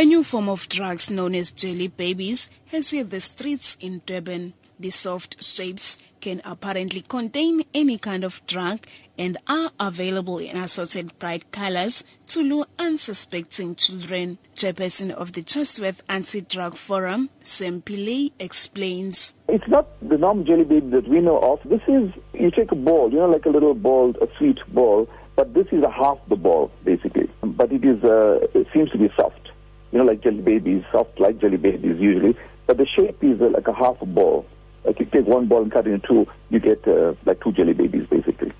A new form of drugs known as jelly babies has hit the streets in Durban. The soft shapes can apparently contain any kind of drug and are available in assorted bright colors to lure unsuspecting children. Chairperson of the Chatsworth Anti-Drug Forum, Sam explains. It's not the normal jelly baby that we know of. This is, you take a ball, you know, like a little ball, a sweet ball, but this is a half the ball, basically. But it is, uh, it seems to be soft. You know, like jelly babies, soft like jelly babies usually. But the shape is uh, like a half a ball. Like you take one ball and cut it in two, you get uh, like two jelly babies, basically.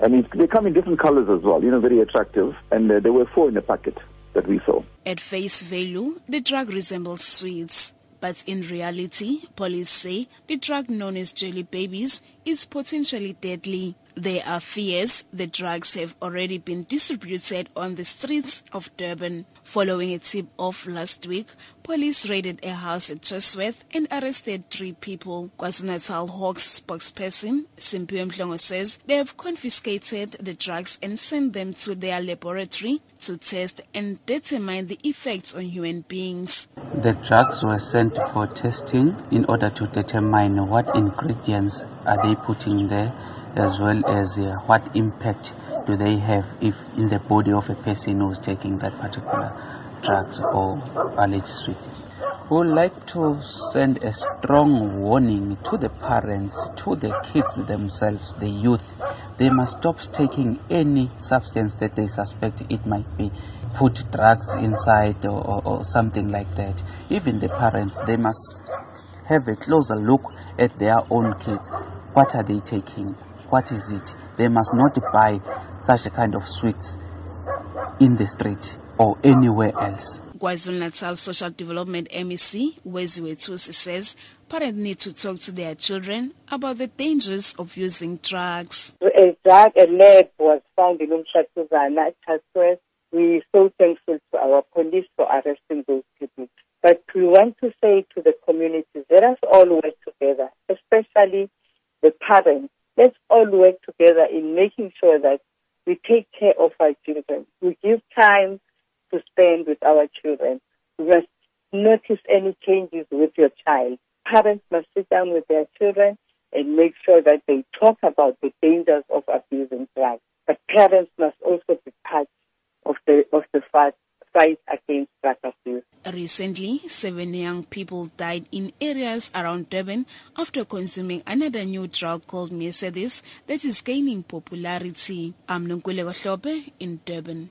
I mean, they come in different colors as well, you know, very attractive. And uh, there were four in a packet that we saw. At face value, the drug resembles sweets. But in reality, police say the drug known as jelly babies is potentially deadly. There are fears the drugs have already been distributed on the streets of Durban. Following a tip off last week, police raided a house at Chatsworth and arrested three people. KwaZulu-Natal Hawks spokesperson Simpiwe Mhlongo says they have confiscated the drugs and sent them to their laboratory to test and determine the effects on human beings. The drugs were sent for testing in order to determine what ingredients are they putting there as well as uh, what impact do they have if in the body of a person who's taking that particular drugs or alleged sweet. We would like to send a strong warning to the parents, to the kids themselves, the youth. They must stop taking any substance that they suspect it might be put drugs inside or, or, or something like that. Even the parents, they must have a closer look at their own kids. What are they taking? What is it? They must not buy such a kind of sweets in the street or anywhere else. KwaZulu Natal Social Development MEC Weziwe Thusi says parents need to talk to their children about the dangers of using drugs. A drug, a lab was found in Umhlatuzana at Chatsworth. We're so thankful to our police for arresting those people. But we want to say to the communities, let us all work together, especially the parents let's all work together in making sure that we take care of our children. We give time to spend with our children. We must notice any changes with your child. Parents must sit down with their children and make sure that they talk about the dangers of abusing drugs. But parents must also be part of the of the fight fight against. Recently, seven young people died in areas around Durban after consuming another new drug called Mercedes that is gaining popularity. I'm Nonkululeko in Durban.